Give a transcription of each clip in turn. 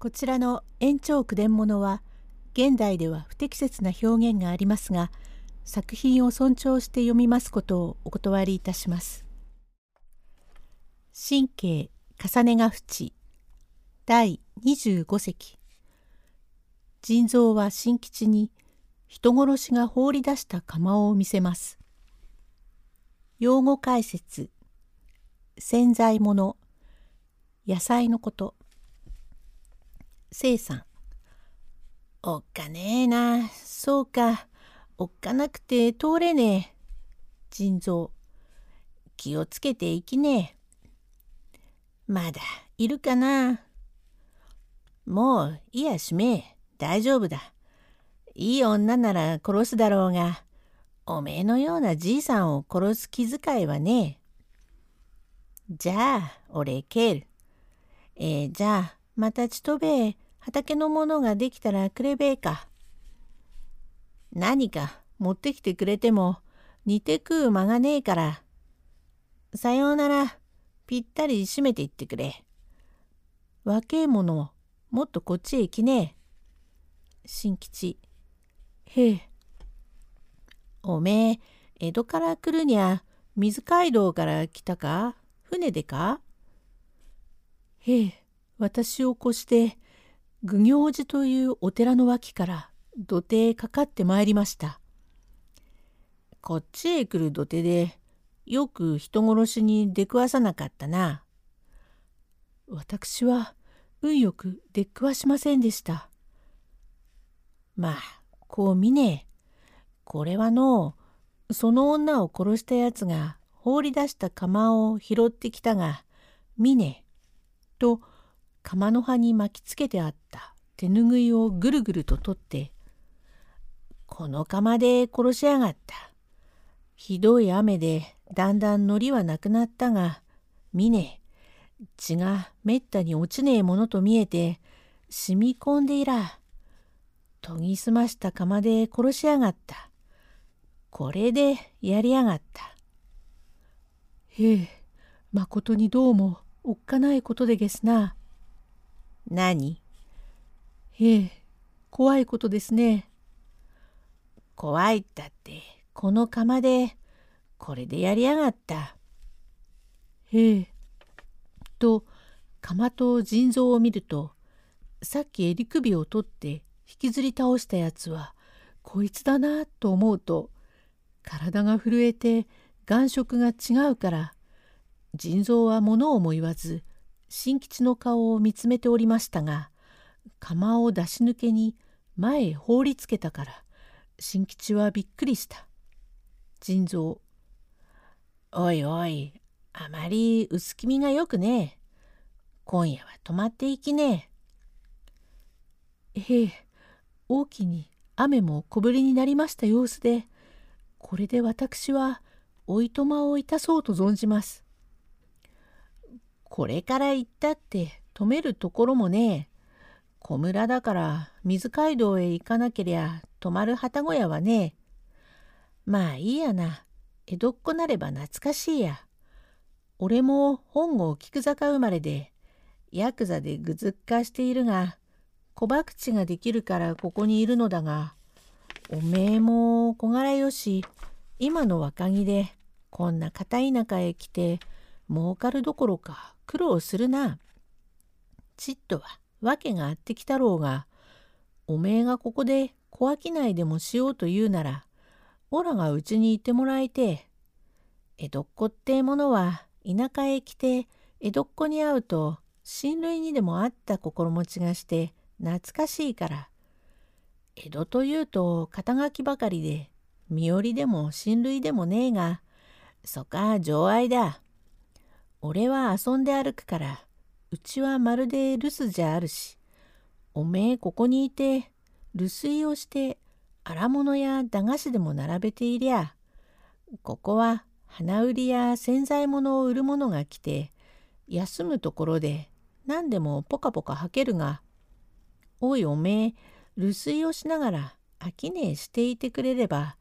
こちらの延長句伝物は現代では不適切な表現がありますが作品を尊重して読みますことをお断りいたします。神経重ねが淵。第25席。腎臓は新吉に人殺しが放り出した釜を見せます。用語解説。洗剤物。野菜のこと。生さん。おっかねえな。そうか。おっかなくて通れねえ。腎臓。気をつけていきねえ。まだいるかな。もういやしめ大丈夫だ。いい女なら殺すだろうが、おめえのようなじいさんを殺す気遣いはねえ。じゃあ、俺帰る。えー、じゃあ、またちとべえ、畑のものができたらくれべえか。何か持ってきてくれても煮て食う間がねえから。さようなら、ぴったり閉めていってくれ。若えもの、もっとこっちへ来ねえ。新吉。へえ。おめえ、江戸から来るにゃ、水街道から来たか？船でか？へえ、私を越して、愚行寺というお寺の脇から土手へかかってまいりました。こっちへ来る土手で、よく人殺しに出くわさなかったな。私は運よく出くわしませんでした。まあ、こう見ねえ。これはのその女を殺したやつが放り出した釜を拾ってきたが、見ねえ。と釜の葉に巻きつけてあった手ぬぐいをぐるぐると取って、この釜で殺しやがった。ひどい雨でだんだん糊はなくなったが、見ね。血がめったに落ちねえものと見えて、染み込んでいら。研ぎ澄ました釜で殺しやがった。これでやりやがった。へえ、まことにどうもおっかないことでげすな。何？へえ、怖いことですね。怖いったって、この釜で、これでやりやがった。へえ。と、釜と腎臓を見ると、さっき襟首を取って引きずり倒したやつは、こいつだなと思うと、体が震えて眼色が違うから、腎臓は物をも言わず、新吉の顔を見つめておりましたが、釜を出し抜けに前へ放りつけたから、新吉はびっくりした。腎臓。おいおい、あまり薄気味がよくねえ。今夜は泊まっていきねえ。へえ、大きに雨も小降りになりました様子で、これで私はおいとまをいたそうと存じます。これから行ったって止めるところもねえ。小村だから水街道へ行かなけりゃ泊まる旗小屋はねえ。まあいいやな。江戸っ子なれば懐かしいや。俺も本郷菊坂生まれで、ヤクザでぐずっかしているが、小博打ができるからここにいるのだが、おめえも小柄よし、今の若木でこんな片田舎へ来て儲かるどころか苦労するな。ちっとは訳があってきたろうが、おめえがここで小商いでもしようと言うなら、おらがうちにいてもらいて江戸っ子ってものは田舎へ来て江戸っ子に会うと親類にでもあった心持ちがして懐かしいから。江戸というと肩書きばかりで身寄りでも親類でもねえが、そか情愛だ。俺は遊んで歩くから、うちはまるで留守じゃあるし、おめえここにいて留守をして荒物や駄菓子でも並べていりゃ、ここは花売りや洗剤物を売る者が来て、休むところで何でもポカポカ吐けるが、おいおめえ、留守をしながら商ねえしていてくれれば、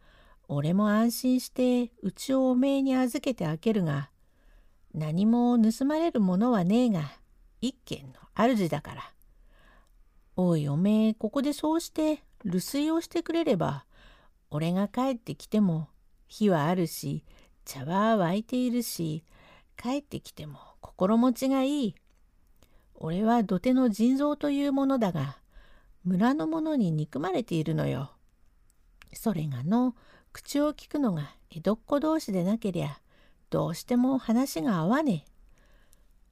俺も安心してうちをおめえに預けて開けるが、何も盗まれるものはねえが、一軒の主だから。おいおめえここでそうして留守をしてくれれば俺が帰ってきても火はあるし茶は沸いているし帰ってきても心持ちがいい。俺は土手の腎臓というものだが村の者に憎まれているのよ。それがの口を聞くのが江戸っ子同士でなけりゃどうしても話が合わねえ。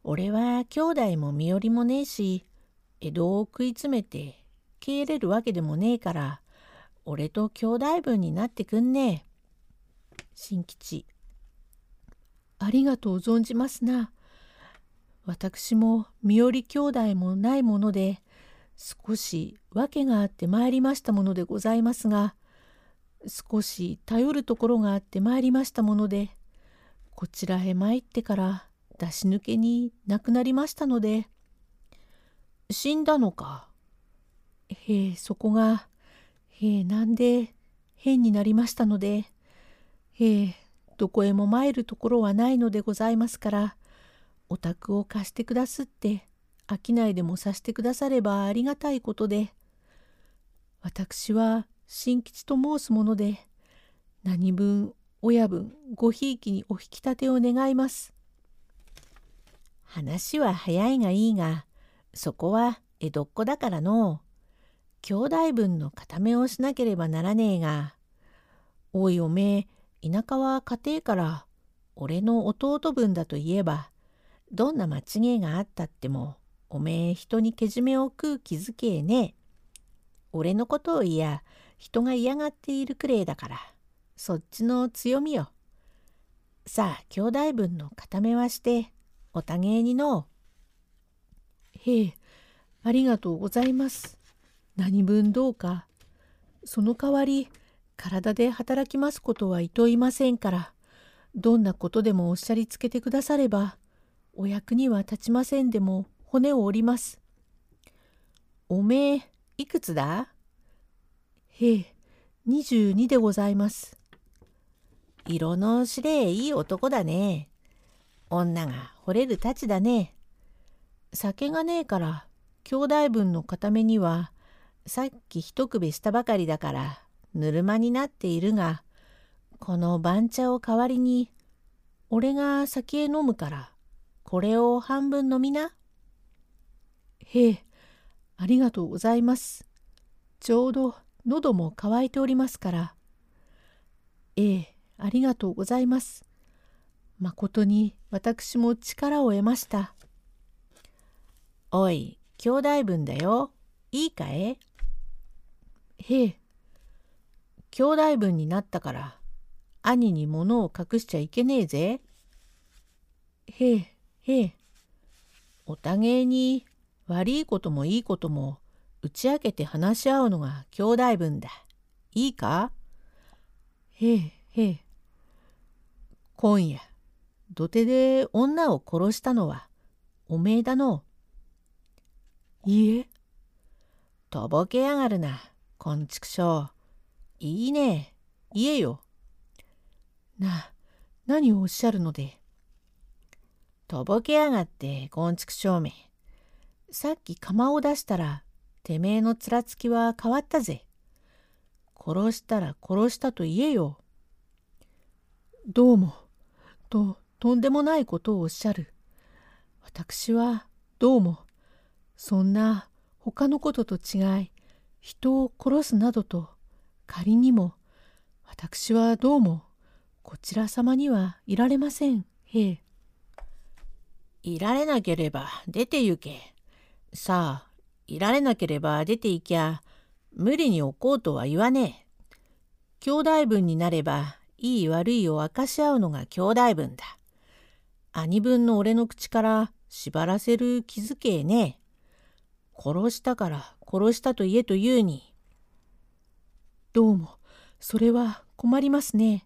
俺は兄弟も身寄りもねえし江戸を食い詰めて帰れるわけでもねえから俺と兄弟分になってくんねえ。新吉ありがとう存じますな。私も身寄り兄弟もないもので少し訳があって参りましたものでございますが少し頼るところがあって参りましたものでこちらへ参ってから出し抜けに亡くなりましたので死んだのか？へえそこがへえなんで変になりましたのでへえどこへも参るところはないのでございますからお宅を貸してくだすって商いでもさしてくださればありがたいことで私は新吉と申すもので何分親分ごひいきにお引き立てを願います。話は早いがいいがそこは江戸っ子だからの兄弟分の固めをしなければならねえがおいおめえ田舎は家庭から俺の弟分だといえばどんな間違いがあったってもおめえ人にけじめを食う気づけえね。俺のことを言や人が嫌がっているくれいだからそっちの強みよ。さあ兄弟分の固めはしておたげにのへえありがとうございます。何分どうかその代わり体で働きますことはいといませんからどんなことでもおっしゃりつけてくださればお役には立ちませんでも骨を折ります。おめえ、いくつだ？へえ、22でございます。色のしれえいい男だね。女が惚れるたちだね。酒がねえから、兄弟分の固めには、さっき一首したばかりだから、ぬるまになっているが、この番茶を代わりに、俺が酒へ飲むから、これを半分飲みな。へえ、ありがとうございます。ちょうど喉も渇いておりますから。ええ、ありがとうございます。まことに私も力を得ました。おい、兄弟分だよ。いいかえへえ、兄弟分になったから、兄に物を隠しちゃいけねえぜ。へえ、へえ、おたげに悪いこともいいことも打ち明けて話し合うのが兄弟分だ。いいか？へえへえ。今夜、土手で女を殺したのはおめえだの。いいえ。とぼけやがるな、こんちくしょう。いいね、言えよ。な、何をおっしゃるので。とぼけやがって、こんちくしょうめ。さっき釜を出したら、てめえのつらつきは変わったぜ。殺したら殺したと言えよ。どうも、と、とんでもないことをおっしゃる。私は、どうも、そんな他のことと違い、人を殺すなどと、仮にも、私はどうも、こちら様にはいられません、へえ。いられなければ出て行け。さあ、いられなければ出て行きゃ、無理に置こうとは言わねえ。兄弟分になれば、いい悪いを明かし合うのが兄弟分だ。兄分の俺の口から縛らせる気づけえね。殺したから殺したと言えと言うに。どうも、それは困りますね。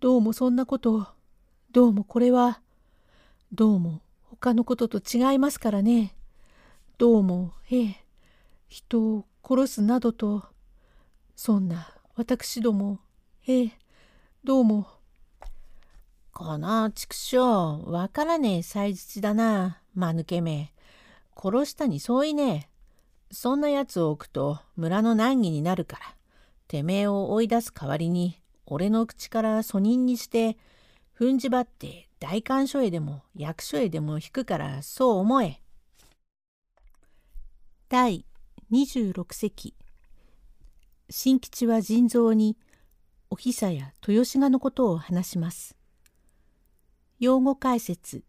どうもそんなこと、どうもこれは、どうも他のことと違いますからね。どうも、ええ、人を殺すなどと、そんな私ども、ええ、どうも。この畜生、わからねえ祭日だな、間抜けめ。殺したに相違ねえ。そんなやつを置くと村の難儀になるから、てめえを追い出す代わりに、俺の口から訴人にして、踏んじばって大官所へでも役所へでも引くからそう思え。第26席新吉は腎臓におひさや豊志賀のことを話します。用語解説。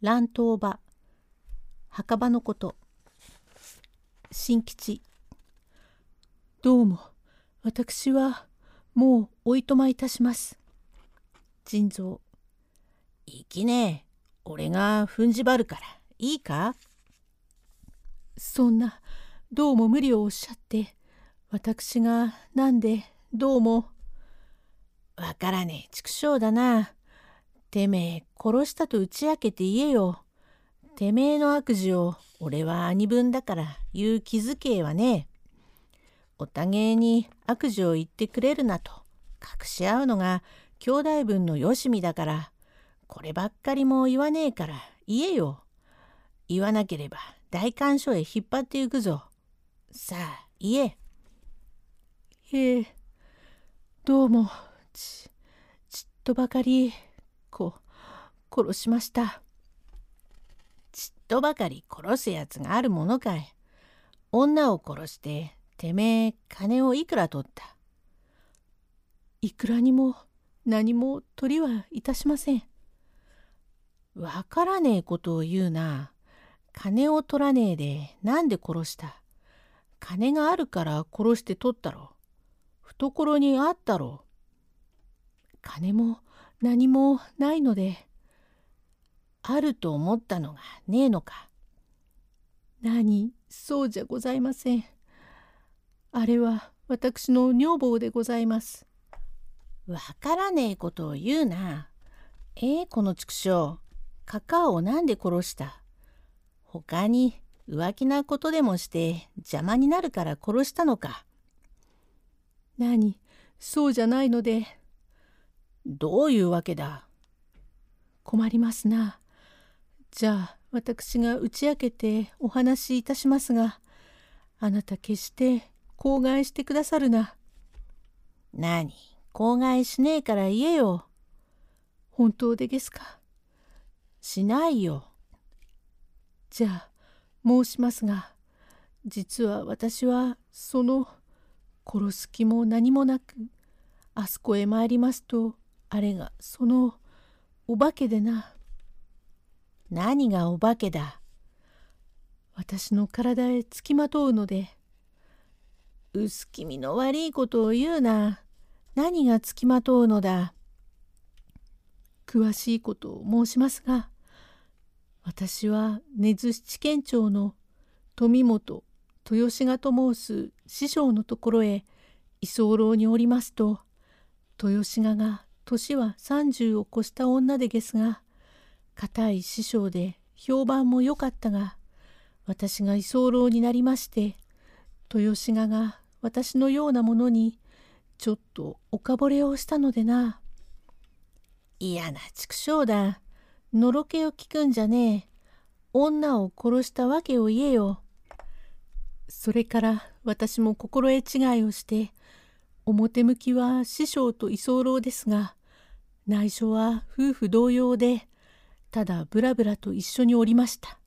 乱闘場。墓場のこと。新吉。どうも。私はもうおいとまいたします。腎臓いきねえ。俺が踏んじばるから。いいか？そんなどうも無理をおっしゃって。私がなんでどうもわからねえ。畜生だな。てめえ殺したと打ち明けて言えよ。てめえの悪事を俺は兄分だから言う気づけはね。おたげに悪事を言ってくれるなと隠し合うのが兄弟分のよしみだからこればっかりも言わねえから言えよ。言わなければ大官所へ引っ張ってゆくぞ。さあ言え。へえどうも。ちちっとばかりこ殺しましたちっとばかり殺すやつがあるものかい女を殺しててめえ金をいくら取ったいくらにも何も取りはいたしません。わからねえことを言うな。金を取らねえでなんで殺した？金があるから殺して取ったろ。懐にあったろ。金も何もないので。あると思ったのがねえのか。何、そうじゃございません。あれは私の女房でございます。わからねえことを言うな。ええこの畜生。カカオをなんで殺した？他に浮気なことでもして邪魔になるから殺したのか。何？そうじゃないので。どういうわけだ？困りますな。じゃあ私が打ち明けてお話しいたしますがあなた決して口外してくださるな。何？口外しねえから言えよ。本当でですか？しないよ。じゃあ申しますが実は私はその殺す気も何もなくあそこへ参りますとあれがそのお化けでな。何がお化けだ私の体へつきまとうので薄気味の悪いことを言うな。何がつきまとうのだ。詳しいことを申しますが、私は根津七県庁の富本豊志賀と申す師匠のところへ居候におりますと、豊志賀が年は30を越した女でですが、固い師匠で評判も良かったが、私が居候になりまして、豊志賀が私のようなものにちょっとおかぼれをしたのでな。嫌な畜生だ。のろけを聞くんじゃねえ。女を殺したわけを言えよ。それから私も心得違いをして、表向きは師匠と居候ですが、内緒は夫婦同様で、ただぶらぶらと一緒におりました。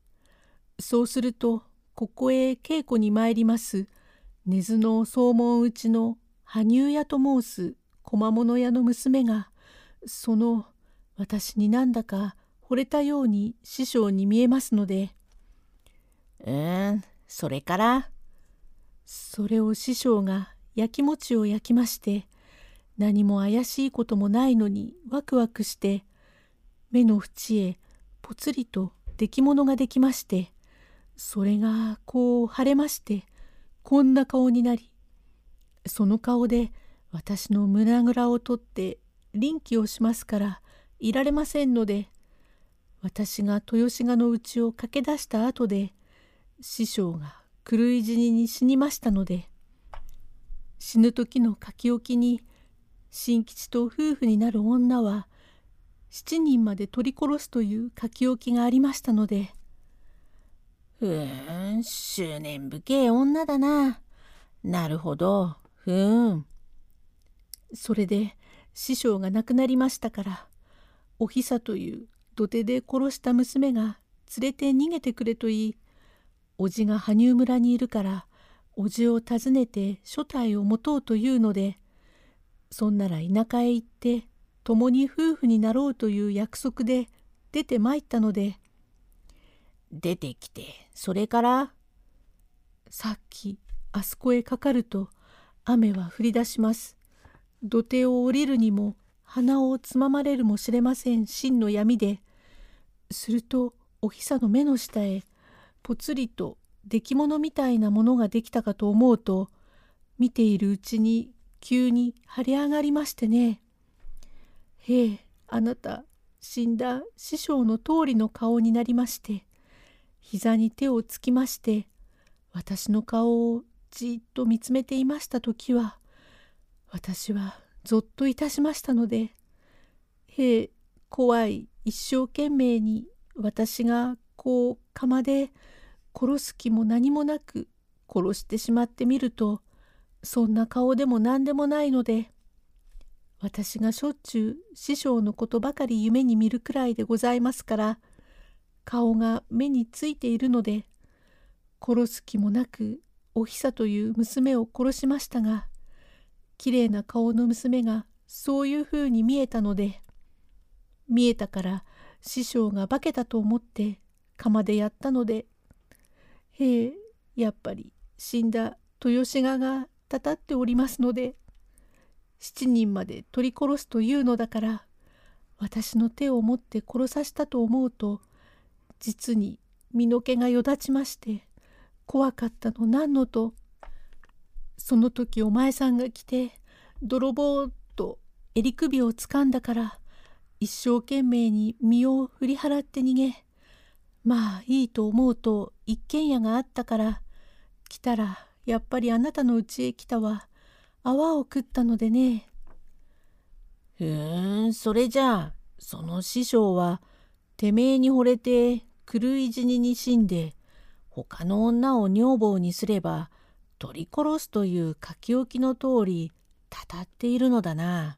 そうすると、ここへ稽古に参ります、根津の総門打ちの羽生屋と申す小物屋の娘がその私になんだか惚れたように師匠に見えますので「うんそれから?」それを師匠が焼き餅を焼きまして何も怪しいこともないのにワクワクして目の縁へぽつりと出来物ができましてそれがこう腫れましてこんな顔になりその顔で私の胸ぐらを取って臨機をしますからいられませんので私が豊志賀のうちを駆け出した後で師匠が狂い死にに死にましたので死ぬ時の書き置きに新吉と夫婦になる女は7人まで取り殺すという書き置きがありましたのでふーん、執念深え女だな。なるほど、ふーん。それで師匠が亡くなりましたから、おひさという土手で殺した娘が連れて逃げてくれと言い、おじが羽生村にいるから、おじを訪ねて所帯を持とうというので、そんなら田舎へ行って共に夫婦になろうという約束で出て参ったので、出てきて、それからさっきあそこへかかると雨は降り出します。土手を降りるにも鼻をつままれるもしれません真の闇で、するとおひさの目の下へぽつりと出来物みたいなものができたかと思うと見ているうちに急に腫れ上がりましてね。へえあなた死んだ師匠の通りの顔になりまして膝に手をつきまして私の顔をじっと見つめていました時は私はぞっといたしましたのでへえ怖い一生懸命に私がこう釜で殺す気も何もなく殺してしまってみるとそんな顔でも何でもないので私がしょっちゅう師匠のことばかり夢に見るくらいでございますから顔が目についているので殺す気もなくおひさという娘を殺しましたがきれいな顔の娘がそういうふうに見えたので見えたから師匠が化けたと思って釜でやったのでへえやっぱり死んだ豊志賀がたたっておりますので7人まで取り殺すというのだから私の手を持って殺させたと思うと実に身の毛がよだちまして怖かったの何のとその時お前さんが来て泥棒と襟首をつかんだから一生懸命に身を振り払って逃げまあいいと思うと一軒家があったから来たらやっぱりあなたの家へ来たわ泡を食ったのでね。ふーんそれじゃあその師匠はてめえに惚れて狂い死にに死んで他の女を女房にすれば取り殺すという書き置きの通りたたっているのだな。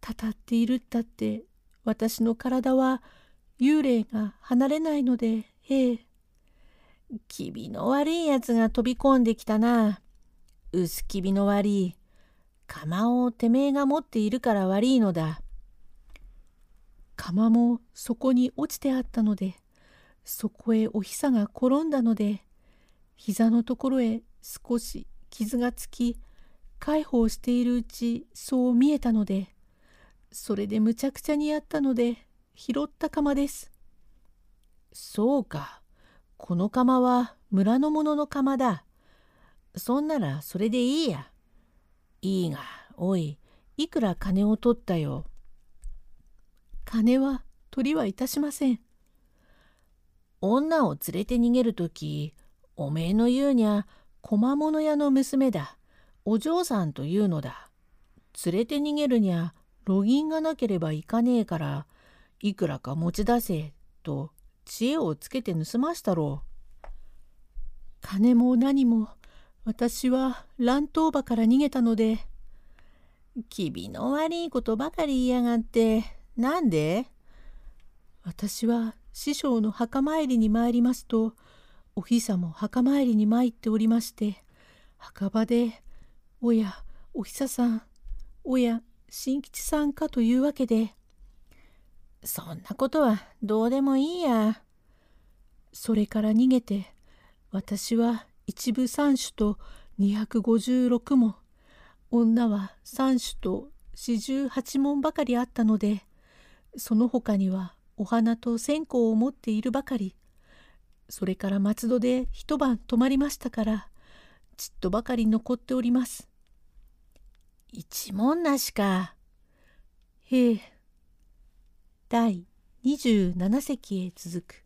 たたっているったって私の体は幽霊が離れないのでへえ。気味の悪いやつが飛び込んできたな。薄気味の悪い。釜をてめえが持っているから悪いのだ。釜もそこに落ちてあったので、そこへおひさが転んだので、膝のところへ少し傷がつき、介抱しているうちそう見えたので、それでむちゃくちゃにやったので、拾った釜です。そうか。この釜は村の者の釜だ。そんならそれでいいや。いいが、おい、いくら金を取ったよ。金は取りはいたしません。女を連れて逃げるとき、おめえの言うにゃ、小物屋の娘だ。お嬢さんというのだ。連れて逃げるにゃ、路銀がなければいかねえから、いくらか持ち出せ、と知恵をつけて盗ましたろう。金も何も、私は乱闘場から逃げたので、気味の悪いことばかり言いやがって、なんで？私は師匠の墓参りに参りますと、おひさも墓参りに参っておりまして、墓場で、おや、おひささん、おや、新吉さんかというわけで、そんなことはどうでもいいや。それから逃げて、私は一部三種と256問、女は三種と四十八問ばかりあったので、その他にはお花と線香を持っているばかり。それから松戸で一晩泊まりましたから、ちっとばかり残っております。一文なしか。へえ。第27席へ続く。